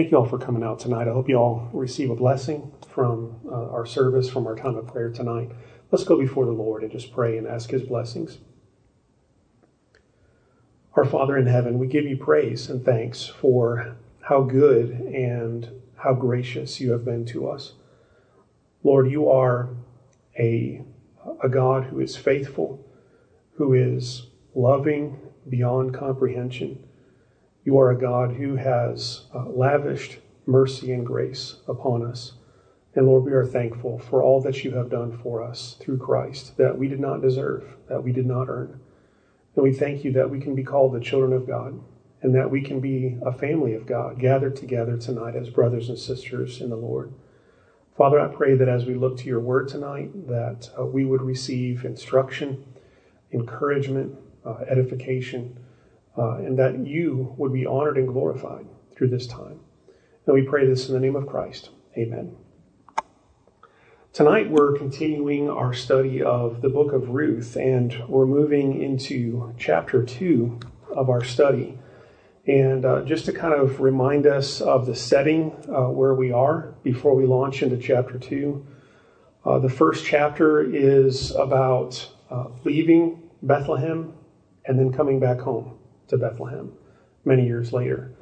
Thank you all for coming out tonight. I hope you all receive a blessing from uh, our service, from our time of prayer tonight. Let's go before the Lord and just pray and ask His blessings. Our Father in heaven, we give you praise and thanks for how good and how gracious you have been to us. Lord, you are a, a God who is faithful, who is loving beyond comprehension. You are a God who has uh, lavished mercy and grace upon us. And Lord, we are thankful for all that you have done for us through Christ that we did not deserve, that we did not earn. And we thank you that we can be called the children of God and that we can be a family of God gathered together tonight as brothers and sisters in the Lord. Father, I pray that as we look to your word tonight, that uh, we would receive instruction, encouragement, uh, edification, uh, and that you would be honored and glorified through this time. And we pray this in the name of Christ. Amen. Tonight we're continuing our study of the book of Ruth, and we're moving into chapter 2 of our study. And uh, just to kind of remind us of the setting uh, where we are before we launch into chapter 2, uh, the first chapter is about uh, leaving Bethlehem and then coming back home to Bethlehem many years later.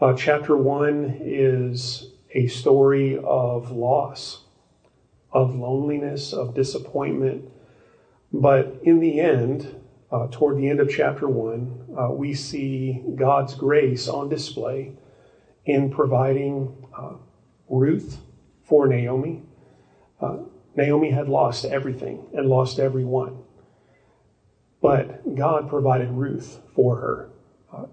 Uh, chapter 1 is a story of loss, of loneliness, of disappointment. But in the end, uh, toward the end of chapter 1, uh, we see God's grace on display in providing uh, Ruth for Naomi. Uh, Naomi had lost everything and lost everyone. But God provided Ruth for her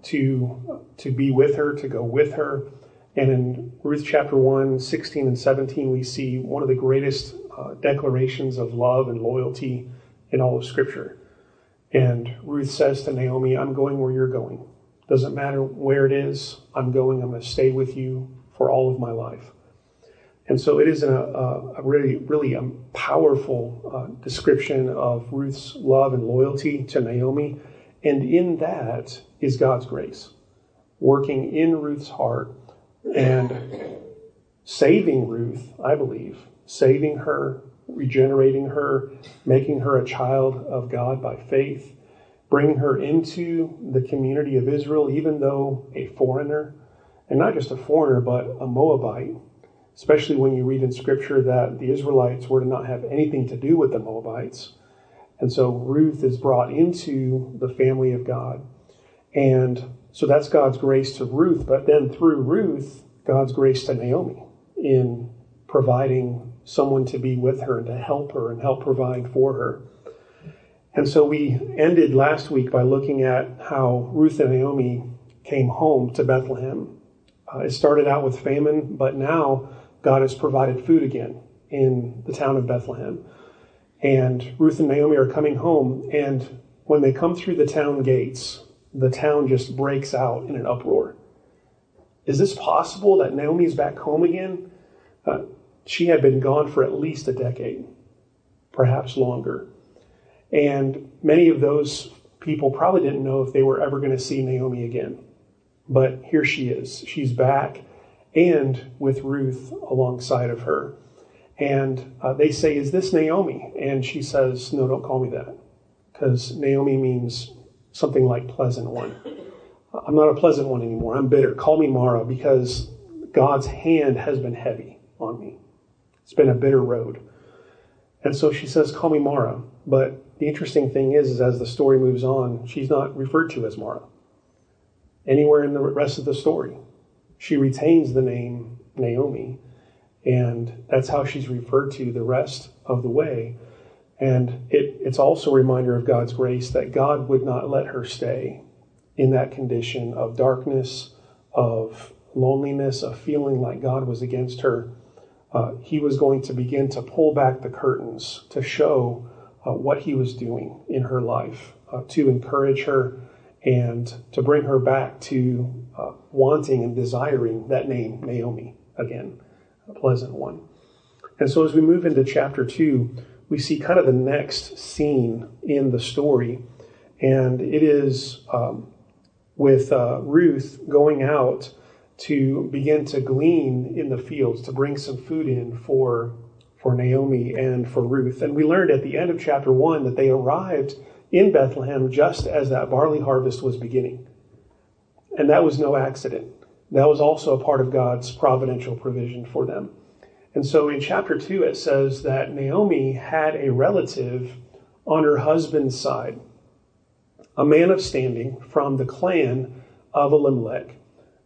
to, to be with her, to go with her. And in Ruth chapter 1, 16 and 17, we see one of the greatest uh, declarations of love and loyalty in all of Scripture. And Ruth says to Naomi, I'm going where you're going. Doesn't matter where it is, I'm going. I'm going to stay with you for all of my life. And so it is a, a, really, really a powerful uh, description of Ruth's love and loyalty to Naomi. And in that is God's grace working in Ruth's heart and saving Ruth, I believe, saving her regenerating her, making her a child of God by faith, bringing her into the community of Israel, even though a foreigner, and not just a foreigner, but a Moabite, especially when you read in Scripture that the Israelites were to not have anything to do with the Moabites. And so Ruth is brought into the family of God. And so that's God's grace to Ruth, but then through Ruth, God's grace to Naomi in providing someone to be with her and to help her and help provide for her. And so we ended last week by looking at how Ruth and Naomi came home to Bethlehem. Uh, it started out with famine, but now God has provided food again in the town of Bethlehem. And Ruth and Naomi are coming home, and when they come through the town gates, the town just breaks out in an uproar. Is this possible that Naomi's back home again? Uh, she had been gone for at least a decade, perhaps longer. And many of those people probably didn't know if they were ever going to see Naomi again. But here she is. She's back and with Ruth alongside of her. And uh, they say, Is this Naomi? And she says, No, don't call me that. Because Naomi means something like pleasant one. I'm not a pleasant one anymore. I'm bitter. Call me Mara because God's hand has been heavy on me. It's been a bitter road. And so she says, Call me Mara. But the interesting thing is, is as the story moves on, she's not referred to as Mara anywhere in the rest of the story. She retains the name Naomi, and that's how she's referred to the rest of the way. And it, it's also a reminder of God's grace that God would not let her stay in that condition of darkness, of loneliness, of feeling like God was against her uh, he was going to begin to pull back the curtains to show uh, what he was doing in her life, uh, to encourage her and to bring her back to uh, wanting and desiring that name, Naomi, again, a pleasant one. And so as we move into chapter 2, we see kind of the next scene in the story, and it is um, with uh, Ruth going out to begin to glean in the fields, to bring some food in for, for Naomi and for Ruth. And we learned at the end of chapter 1 that they arrived in Bethlehem just as that barley harvest was beginning. And that was no accident. That was also a part of God's providential provision for them. And so in chapter 2, it says that Naomi had a relative on her husband's side, a man of standing from the clan of Elimelech,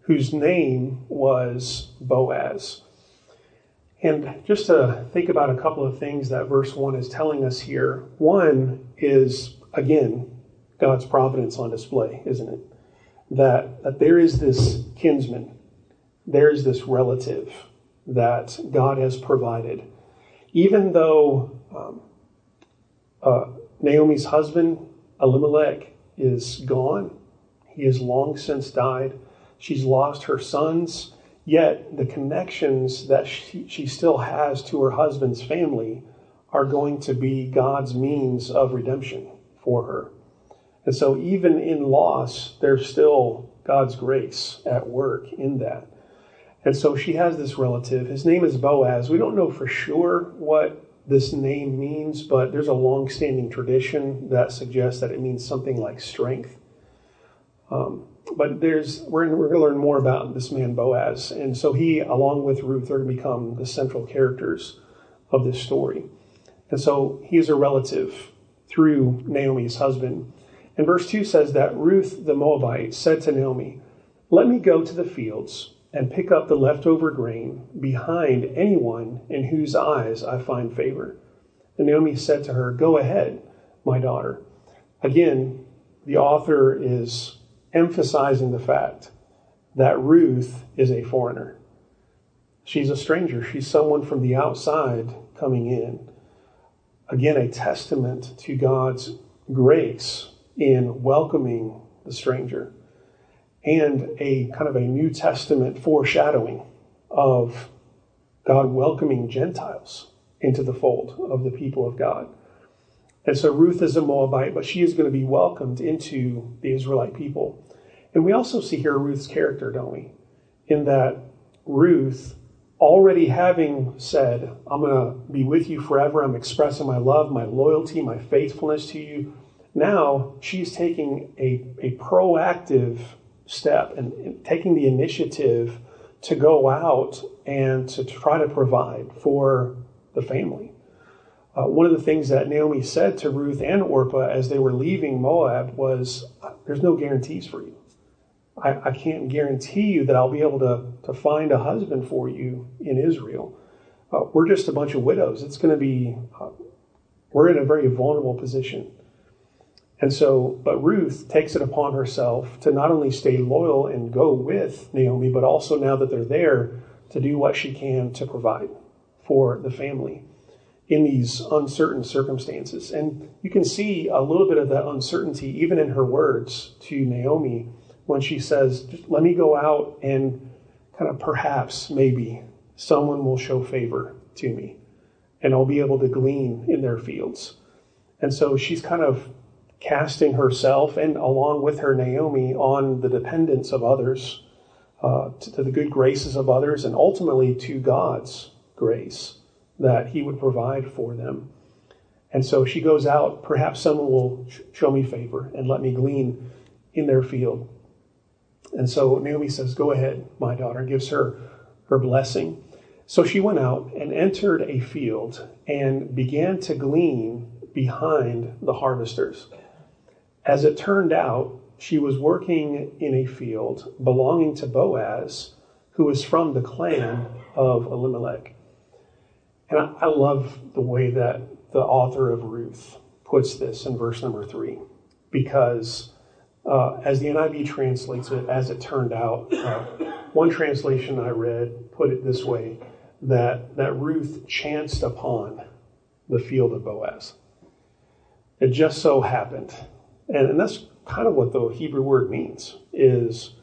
whose name was Boaz. And just to think about a couple of things that verse 1 is telling us here. One is, again, God's providence on display, isn't it? That, that there is this kinsman, there's this relative that God has provided. Even though um, uh, Naomi's husband, Elimelech, is gone, he has long since died. She's lost her sons, yet the connections that she, she still has to her husband's family are going to be God's means of redemption for her. And so, even in loss, there's still God's grace at work in that. And so she has this relative. His name is Boaz. We don't know for sure what this name means, but there's a long standing tradition that suggests that it means something like strength. Um, but there's we're, we're going to learn more about this man Boaz, and so he, along with Ruth, are going to become the central characters of this story. And so he is a relative through Naomi's husband. And verse 2 says that Ruth the Moabite said to Naomi, Let me go to the fields and pick up the leftover grain behind anyone in whose eyes I find favor. And Naomi said to her, Go ahead, my daughter. Again, the author is emphasizing the fact that Ruth is a foreigner. She's a stranger, she's someone from the outside coming in. Again, a testament to God's grace in welcoming the stranger and a kind of a New Testament foreshadowing of God welcoming Gentiles into the fold of the people of God. And so Ruth is a Moabite, but she is going to be welcomed into the Israelite people. And we also see here Ruth's character, don't we? In that Ruth, already having said, I'm going to be with you forever, I'm expressing my love, my loyalty, my faithfulness to you, now she's taking a, a proactive step and, taking the initiative to go out and to try to provide for the family. Uh, one of the things that Naomi said to Ruth and Orpah as they were leaving Moab was, There's no guarantees for you. I, I can't guarantee you that I'll be able to, to find a husband for you in Israel. Uh, we're just a bunch of widows. It's going to be, uh, we're in a very vulnerable position. And so, but Ruth takes it upon herself to not only stay loyal and go with Naomi, but also now that they're there, to do what she can to provide for the family in these uncertain circumstances. And you can see a little bit of that uncertainty even in her words to Naomi when she says, Let me go out and kind of perhaps, maybe, someone will show favor to me and I'll be able to glean in their fields. And so she's kind of casting herself and along with her Naomi on the dependence of others, uh, to, to the good graces of others, and ultimately to God's grace that He would provide for them. And so she goes out. Perhaps someone will sh- show me favor and let me glean in their field. And so Naomi says, Go ahead, my daughter, gives her her blessing. So she went out and entered a field and began to glean behind the harvesters. As it turned out, she was working in a field belonging to Boaz, who was from the clan of Elimelech. And I, I love the way that the author of Ruth puts this in verse number three, because uh, as the NIV translates it, as it turned out, uh, one translation I read put it this way that, that Ruth chanced upon the field of Boaz. It just so happened and, and that's kind of what the Hebrew word means is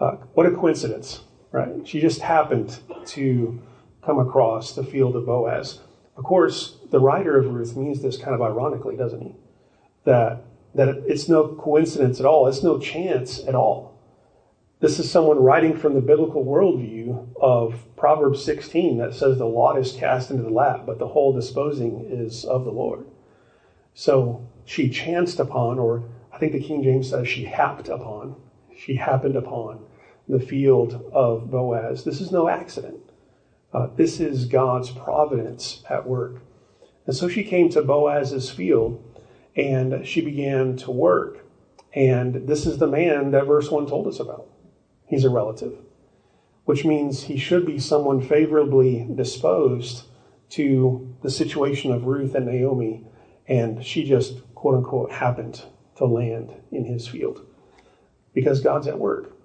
uh, what a coincidence, right? She just happened to come across the field of Boaz. Of course, the writer of Ruth means this kind of ironically, doesn't he? That, that it's no coincidence at all, it's no chance at all This is someone writing from the biblical worldview of Proverbs 16 that says the lot is cast into the lap, but the whole disposing is of the Lord. So she chanced upon, or I think the King James says she happed upon, she happened upon the field of Boaz. This is no accident. Uh, this is God's providence at work. And so she came to Boaz's field and she began to work. And this is the man that verse 1 told us about. He's a relative, which means he should be someone favorably disposed to the situation of Ruth and Naomi. And she just, quote unquote, happened to land in his field because God's at work.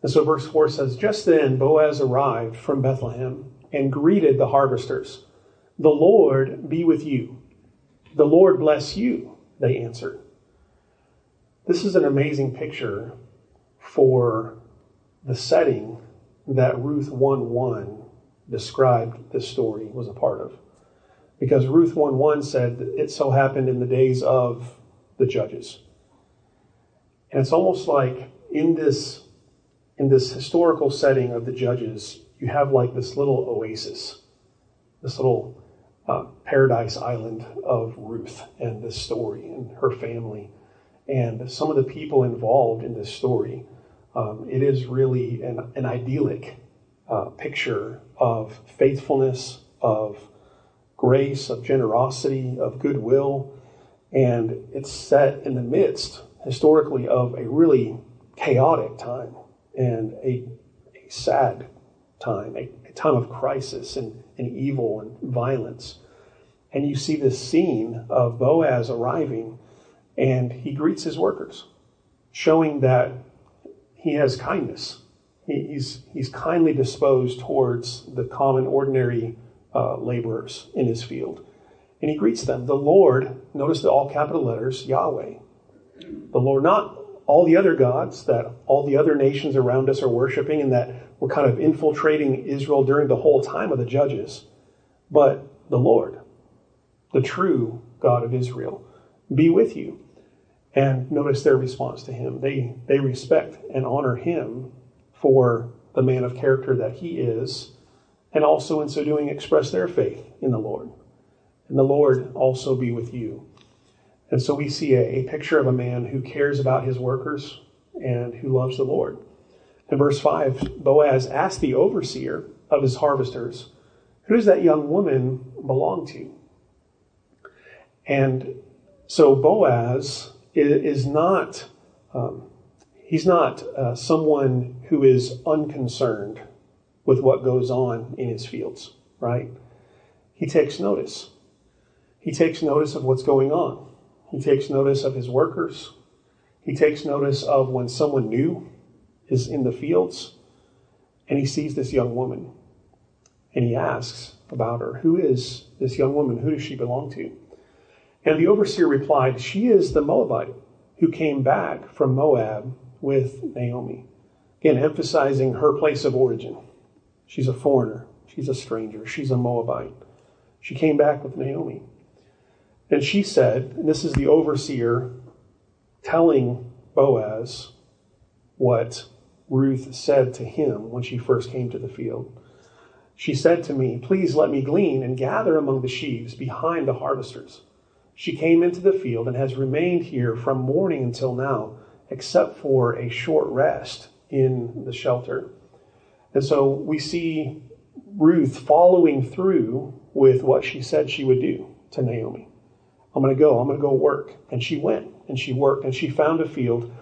And so verse 4 says, Just then Boaz arrived from Bethlehem and greeted the harvesters. The Lord be with you. The Lord bless you, they answered. This is an amazing picture for the setting that Ruth 1 1 described this story was a part of. Because Ruth 1 1 said it so happened in the days of the judges. And it's almost like in this in this historical setting of the judges, you have like this little oasis, this little uh, paradise island of Ruth and this story and her family and some of the people involved in this story. Um, it is really an, an idyllic uh, picture of faithfulness, of grace, of generosity, of goodwill, and it's set in the midst, historically, of a really chaotic time and a, a sad time, a, a time of crisis and, and evil and violence. And you see this scene of Boaz arriving, and he greets his workers, showing that he has kindness. He, he's, he's kindly disposed towards the common, ordinary uh, laborers in his field. And he greets them. The Lord, notice the all capital letters, Yahweh. The Lord, not all the other gods that all the other nations around us are worshiping and that were kind of infiltrating Israel during the whole time of the judges, but the Lord, the true God of Israel, be with you. And notice their response to him. They, they respect and honor him for the man of character that he is, and also in so doing express their faith in the Lord. And the Lord also be with you. And so we see a, a picture of a man who cares about his workers and who loves the Lord. In verse 5, Boaz asked the overseer of his harvesters, Who does that young woman belong to? And so Boaz is not, um, he's not uh, someone who is unconcerned with what goes on in his fields, right? He takes notice. He takes notice of what's going on. He takes notice of his workers. He takes notice of when someone new is in the fields and he sees this young woman and he asks about her Who is this young woman? Who does she belong to? And the overseer replied, She is the Moabite who came back from Moab with Naomi. Again, emphasizing her place of origin. She's a foreigner, she's a stranger, she's a Moabite. She came back with Naomi. And she said, and this is the overseer telling Boaz what Ruth said to him when she first came to the field. She said to me, Please let me glean and gather among the sheaves behind the harvesters. She came into the field and has remained here from morning until now, except for a short rest in the shelter. And so we see Ruth following through with what she said she would do to Naomi. I'm going to go. I'm going to go work. And she went and she worked and she found a field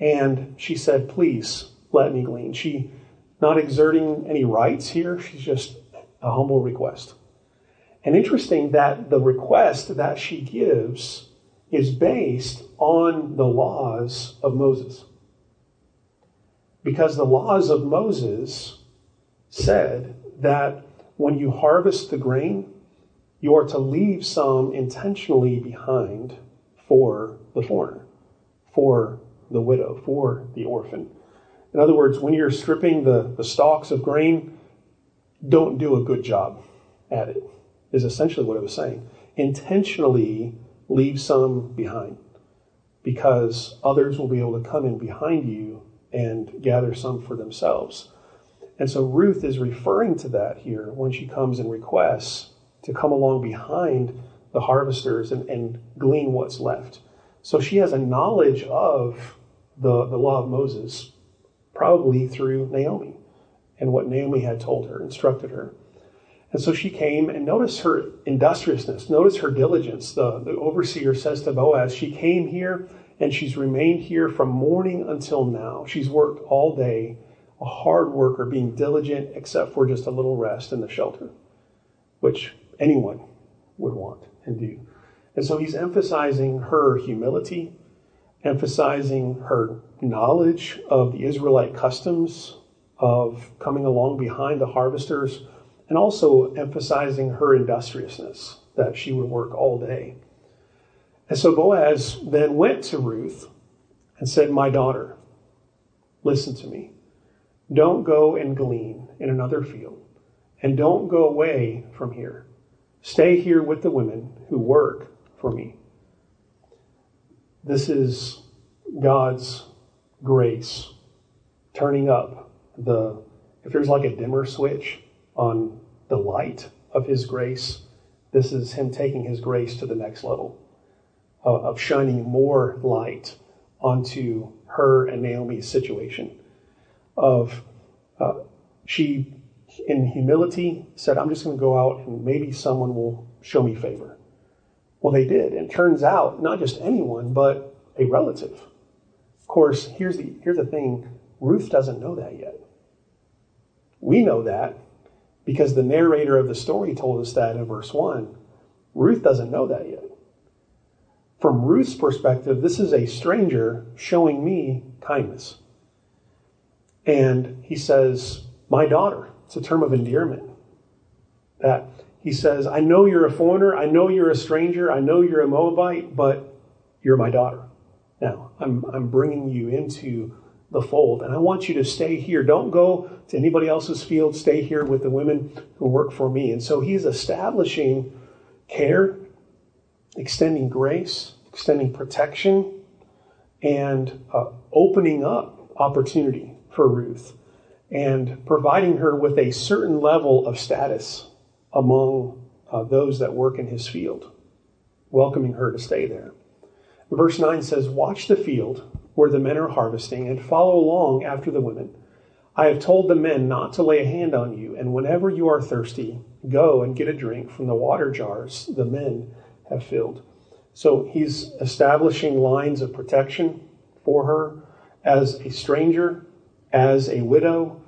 and she said, Please let me glean. She, not exerting any rights here, she's just a humble request. And interesting that the request that she gives is based on the laws of Moses. Because the laws of Moses said that when you harvest the grain, you are to leave some intentionally behind for the foreigner, for the widow, for the orphan. In other words, when you're stripping the, the stalks of grain, don't do a good job at it, is essentially what it was saying. Intentionally leave some behind because others will be able to come in behind you and gather some for themselves. And so Ruth is referring to that here when she comes and requests to come along behind the harvesters and, and glean what's left. So she has a knowledge of the, the law of Moses, probably through Naomi and what Naomi had told her, instructed her. And so she came and notice her industriousness, notice her diligence. The, the overseer says to Boaz, She came here and she's remained here from morning until now. She's worked all day, a hard worker, being diligent, except for just a little rest in the shelter, which anyone would want and do. And so he's emphasizing her humility, emphasizing her knowledge of the Israelite customs of coming along behind the harvesters, and also emphasizing her industriousness, that she would work all day. And so Boaz then went to Ruth and said, My daughter, listen to me. Don't go and glean in another field, and don't go away from here. Stay here with the women who work for me. This is God's grace turning up the, if there's like a dimmer switch on the light of His grace, this is Him taking His grace to the next level of, of shining more light onto her and Naomi's situation. Of uh, she in humility, said, I'm just going to go out and maybe someone will show me favor. Well, they did. And it turns out, not just anyone, but a relative. Of course, here's the, here's the thing Ruth doesn't know that yet. We know that because the narrator of the story told us that in verse 1. Ruth doesn't know that yet. From Ruth's perspective, this is a stranger showing me kindness. And he says, My daughter. It's a term of endearment. That he says, I know you're a foreigner, I know you're a stranger, I know you're a Moabite, but you're my daughter. Now, I'm, I'm bringing you into the fold, and I want you to stay here. Don't go to anybody else's field, stay here with the women who work for me. And so he's establishing care, extending grace, extending protection, and uh, opening up opportunity for Ruth and providing her with a certain level of status among uh, those that work in his field, welcoming her to stay there. Verse 9 says, Watch the field where the men are harvesting and follow along after the women. I have told the men not to lay a hand on you, and whenever you are thirsty, go and get a drink from the water jars the men have filled. So he's establishing lines of protection for her as a stranger, as a widow,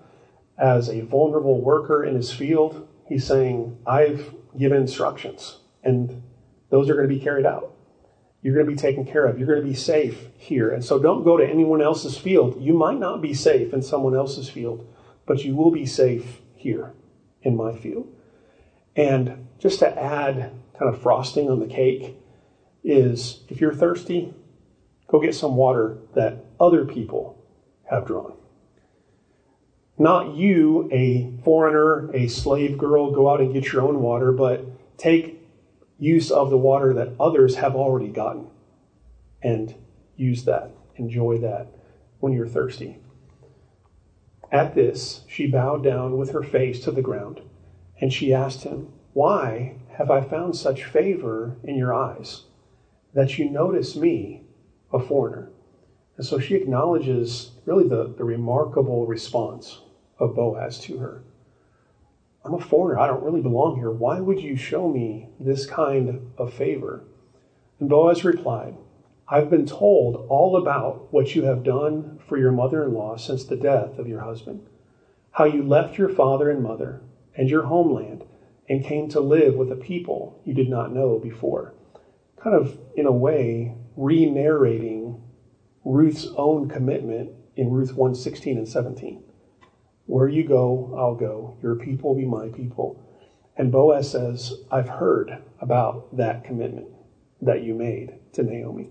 as a vulnerable worker in his field, he's saying, I've given instructions, and those are going to be carried out. You're going to be taken care of. You're going to be safe here. And so don't go to anyone else's field. You might not be safe in someone else's field, but you will be safe here in my field. And just to add kind of frosting on the cake is if you're thirsty, go get some water that other people have drawn. Not you, a foreigner, a slave girl, go out and get your own water, but take use of the water that others have already gotten and use that. Enjoy that when you're thirsty. At this, she bowed down with her face to the ground, and she asked him, Why have I found such favor in your eyes that you notice me, a foreigner? And so she acknowledges really the, the remarkable response of Boaz to her. I'm a foreigner. I don't really belong here. Why would you show me this kind of favor? And Boaz replied, I've been told all about what you have done for your mother in law since the death of your husband, how you left your father and mother and your homeland and came to live with a people you did not know before. Kind of, in a way, re narrating Ruth's own commitment in Ruth 1 16 and 17. Where you go, I'll go. Your people will be my people. And Boaz says, I've heard about that commitment that you made to Naomi.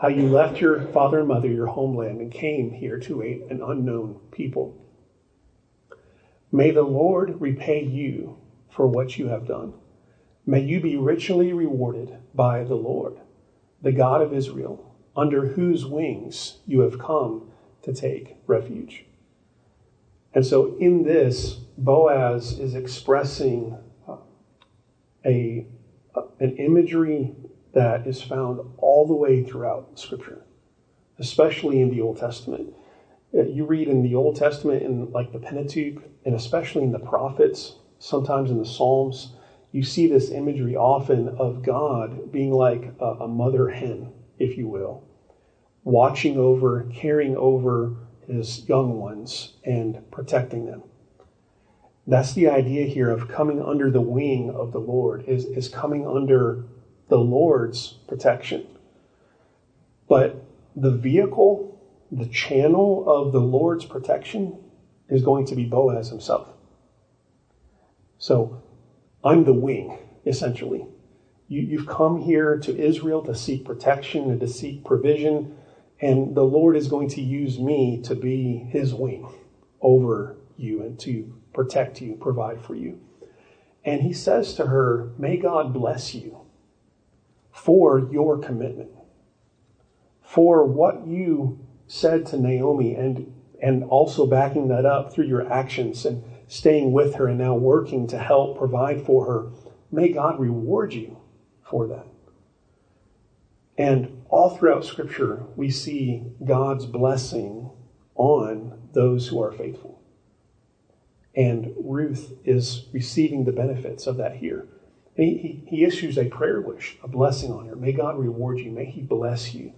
How you left your father and mother, your homeland, and came here to a, an unknown people. May the Lord repay you for what you have done. May you be richly rewarded by the Lord, the God of Israel, under whose wings you have come to take refuge. And so in this, Boaz is expressing uh, a, an imagery that is found all the way throughout Scripture, especially in the Old Testament. Uh, you read in the Old Testament, in like the Pentateuch, and especially in the prophets, sometimes in the Psalms, you see this imagery often of God being like a, a mother hen, if you will, watching over, caring over his young ones, and protecting them. That's the idea here of coming under the wing of the Lord, is, is coming under the Lord's protection. But the vehicle, the channel of the Lord's protection is going to be Boaz himself. So I'm the wing, essentially. You, have come here to Israel to seek protection and to seek provision, and the Lord is going to use me to be his wing over you and to protect you, provide for you. And he says to her, May God bless you for your commitment, for what you said to Naomi, and, and also backing that up through your actions and staying with her and now working to help provide for her. May God reward you for that. And all throughout Scripture, we see God's blessing on those who are faithful. And Ruth is receiving the benefits of that here. He, he, he, issues a prayer wish, a blessing on her. May God reward you. May He bless you.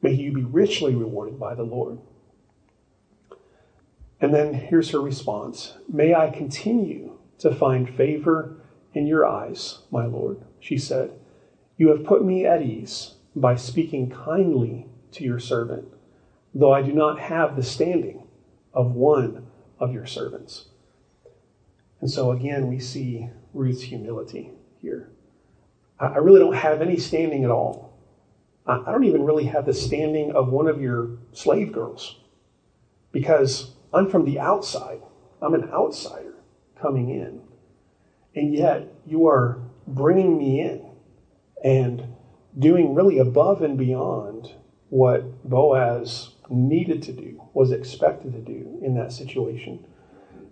May you be richly rewarded by the Lord. And then here's her response May I continue to find favor in your eyes, my Lord, she said. You have put me at ease by speaking kindly to your servant, though I do not have the standing of one of your servants. And so again, we see Ruth's humility here. I really don't have any standing at all. I don't even really have the standing of one of your slave girls because I'm from the outside. I'm an outsider coming in. And yet you are bringing me in and doing really above and beyond what Boaz needed to do, was expected to do in that situation.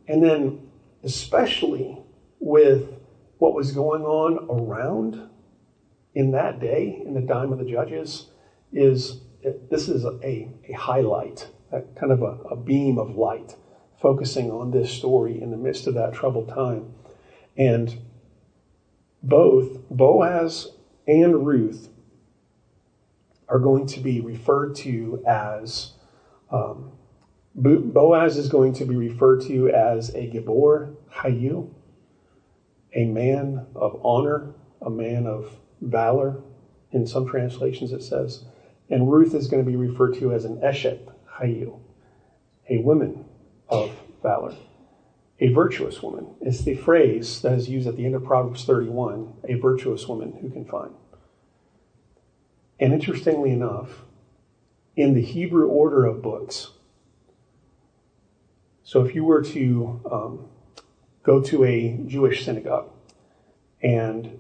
And then, especially with what was going on around in that day, in the time of the judges, is this is a, a highlight, a kind of a, a beam of light, focusing on this story in the midst of that troubled time. And both Boaz and Ruth are going to be referred to as um, Boaz is going to be referred to as a Gibor Hayil, a man of honor, a man of valor. In some translations, it says. And Ruth is going to be referred to as an Eshet Hayil, a woman of valor, a virtuous woman. It's the phrase that is used at the end of Proverbs 31 a virtuous woman who can find. And interestingly enough, in the Hebrew order of books, so if you were to um, go to a Jewish synagogue and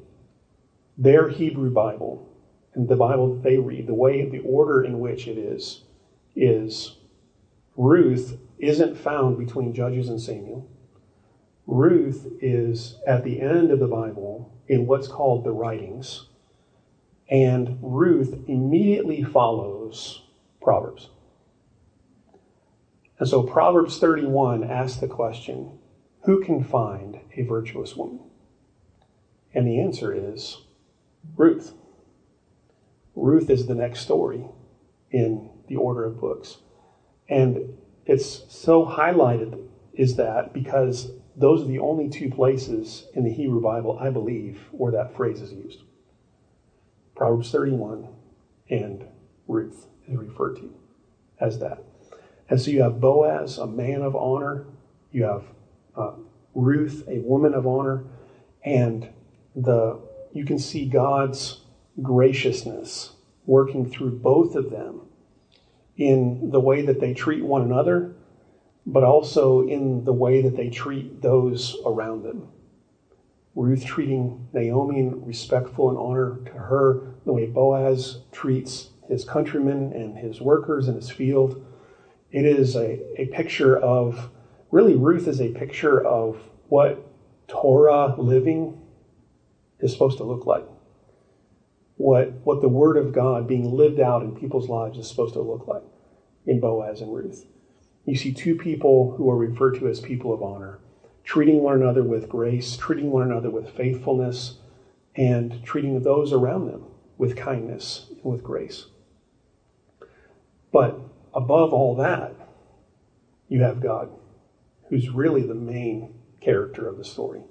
their Hebrew Bible and the Bible that they read, the way, the order in which it is, is Ruth isn't found between Judges and Samuel. Ruth is at the end of the Bible in what's called the writings. And Ruth immediately follows Proverbs. And so Proverbs 31 asks the question who can find a virtuous woman? And the answer is Ruth. Ruth is the next story in the order of books. And it's so highlighted is that because those are the only two places in the Hebrew Bible, I believe, where that phrase is used. Proverbs 31 and Ruth is referred to as that. And so you have Boaz, a man of honor. You have uh, Ruth, a woman of honor. And the you can see God's graciousness working through both of them in the way that they treat one another, but also in the way that they treat those around them. Ruth treating Naomi in respectful and honor to her, the way Boaz treats his countrymen and his workers in his field, It is a, a picture of, really, Ruth is a picture of what Torah living is supposed to look like. What, what the Word of God being lived out in people's lives is supposed to look like in Boaz and Ruth. You see two people who are referred to as people of honor, treating one another with grace, treating one another with faithfulness, and treating those around them with kindness and with grace. But above all that, you have God, who's really the main character of the story,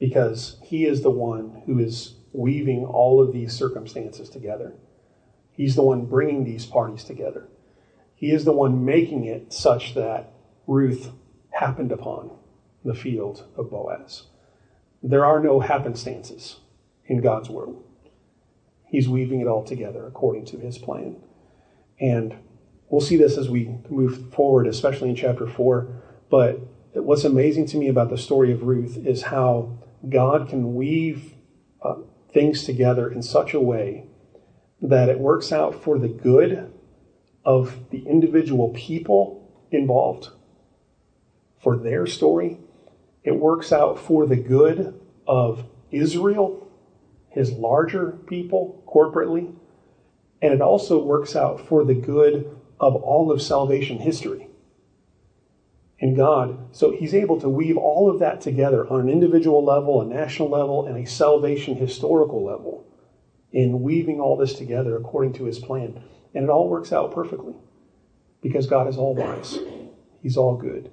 because he is the one who is weaving all of these circumstances together. He's the one bringing these parties together. He is the one making it such that Ruth happened upon the field of Boaz. There are no happenstances in God's world. He's weaving it all together according to his plan. And we'll see this as we move forward, especially in chapter 4. But what's amazing to me about the story of Ruth is how God can weave uh, things together in such a way that it works out for the good of the individual people involved, for their story. It works out for the good of Israel his larger people corporately, and it also works out for the good of all of salvation history. And God, so He's able to weave all of that together on an individual level, a national level, and a salvation historical level in weaving all this together according to His plan. And it all works out perfectly because God is all wise, He's all good.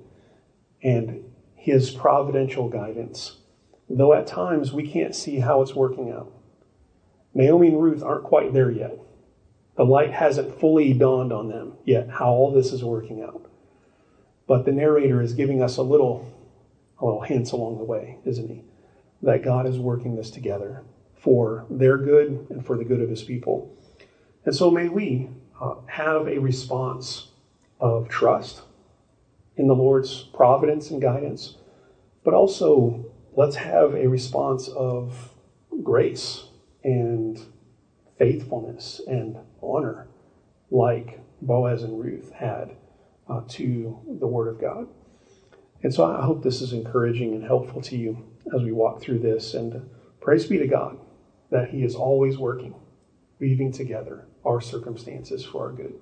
And His providential guidance though at times we can't see how it's working out. Naomi and Ruth aren't quite there yet. The light hasn't fully dawned on them yet how all this is working out. But the narrator is giving us a little, a little hints along the way, isn't he? That God is working this together for their good and for the good of his people. And so may we uh, have a response of trust in the Lord's providence and guidance, but also let's have a response of grace and faithfulness and honor like Boaz and Ruth had uh, to the Word of God. And so I hope this is encouraging and helpful to you as we walk through this. And praise be to God that He is always working, weaving together our circumstances for our good.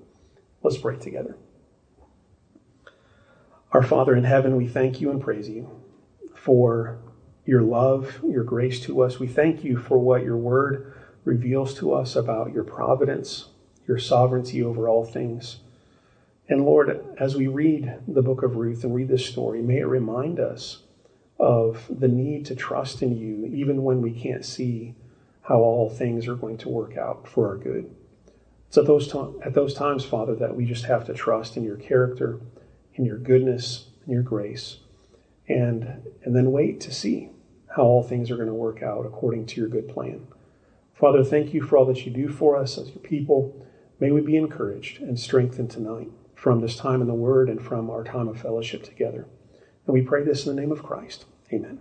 Let's pray together. Our Father in heaven, we thank you and praise you for your love, your grace to us. We thank you for what your word reveals to us about your providence, your sovereignty over all things. And Lord, as we read the book of Ruth and read this story, may it remind us of the need to trust in you, even when we can't see how all things are going to work out for our good. It's at those, to- at those times, Father, that we just have to trust in your character, in your goodness, in your grace, and, and then wait to see how all things are going to work out according to your good plan. Father, thank you for all that you do for us as your people. May we be encouraged and strengthened tonight from this time in the Word and from our time of fellowship together. And we pray this in the name of Christ. Amen.